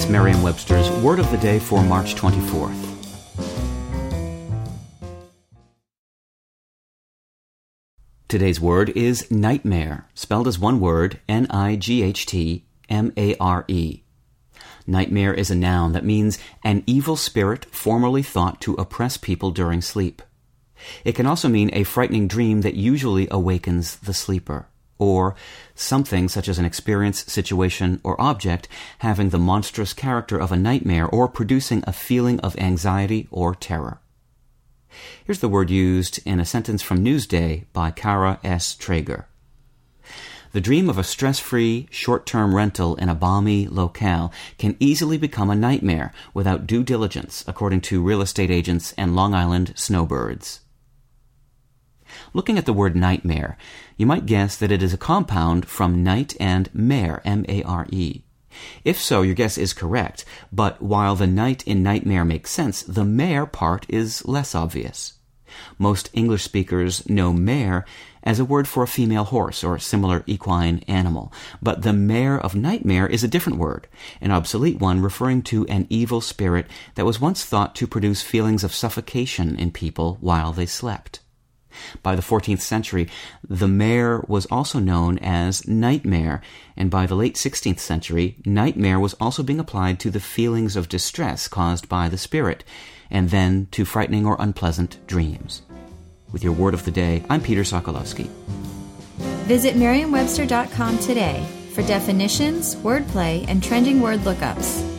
It's Merriam-Webster's Word of the Day for March 24th. Today's word is nightmare, spelled as one word, N-I-G-H-T M A R E. Nightmare is a noun that means an evil spirit formerly thought to oppress people during sleep. It can also mean a frightening dream that usually awakens the sleeper, or something such as an experience, situation, or object having the monstrous character of a nightmare or producing a feeling of anxiety or terror. Here's the word used in a sentence from Newsday by Cara S. Trager. The dream of a stress-free, short-term rental in a balmy locale can easily become a nightmare without due diligence, according to real estate agents and Long Island snowbirds. Looking at the word nightmare, you might guess that it is a compound from night and mare, M-A-R-E. If so, your guess is correct, but while the night in nightmare makes sense, the mare part is less obvious. Most English speakers know mare as a word for a female horse or similar equine animal, but the mare of nightmare is a different word, an obsolete one referring to an evil spirit that was once thought to produce feelings of suffocation in people while they slept. By the 14th century, the mare was also known as nightmare, and by the late 16th century, nightmare was also being applied to the feelings of distress caused by the spirit, and then to frightening or unpleasant dreams. With your word of the day, I'm Peter Sokolowski. Visit Merriam-Webster.com today for definitions, wordplay, and trending word lookups.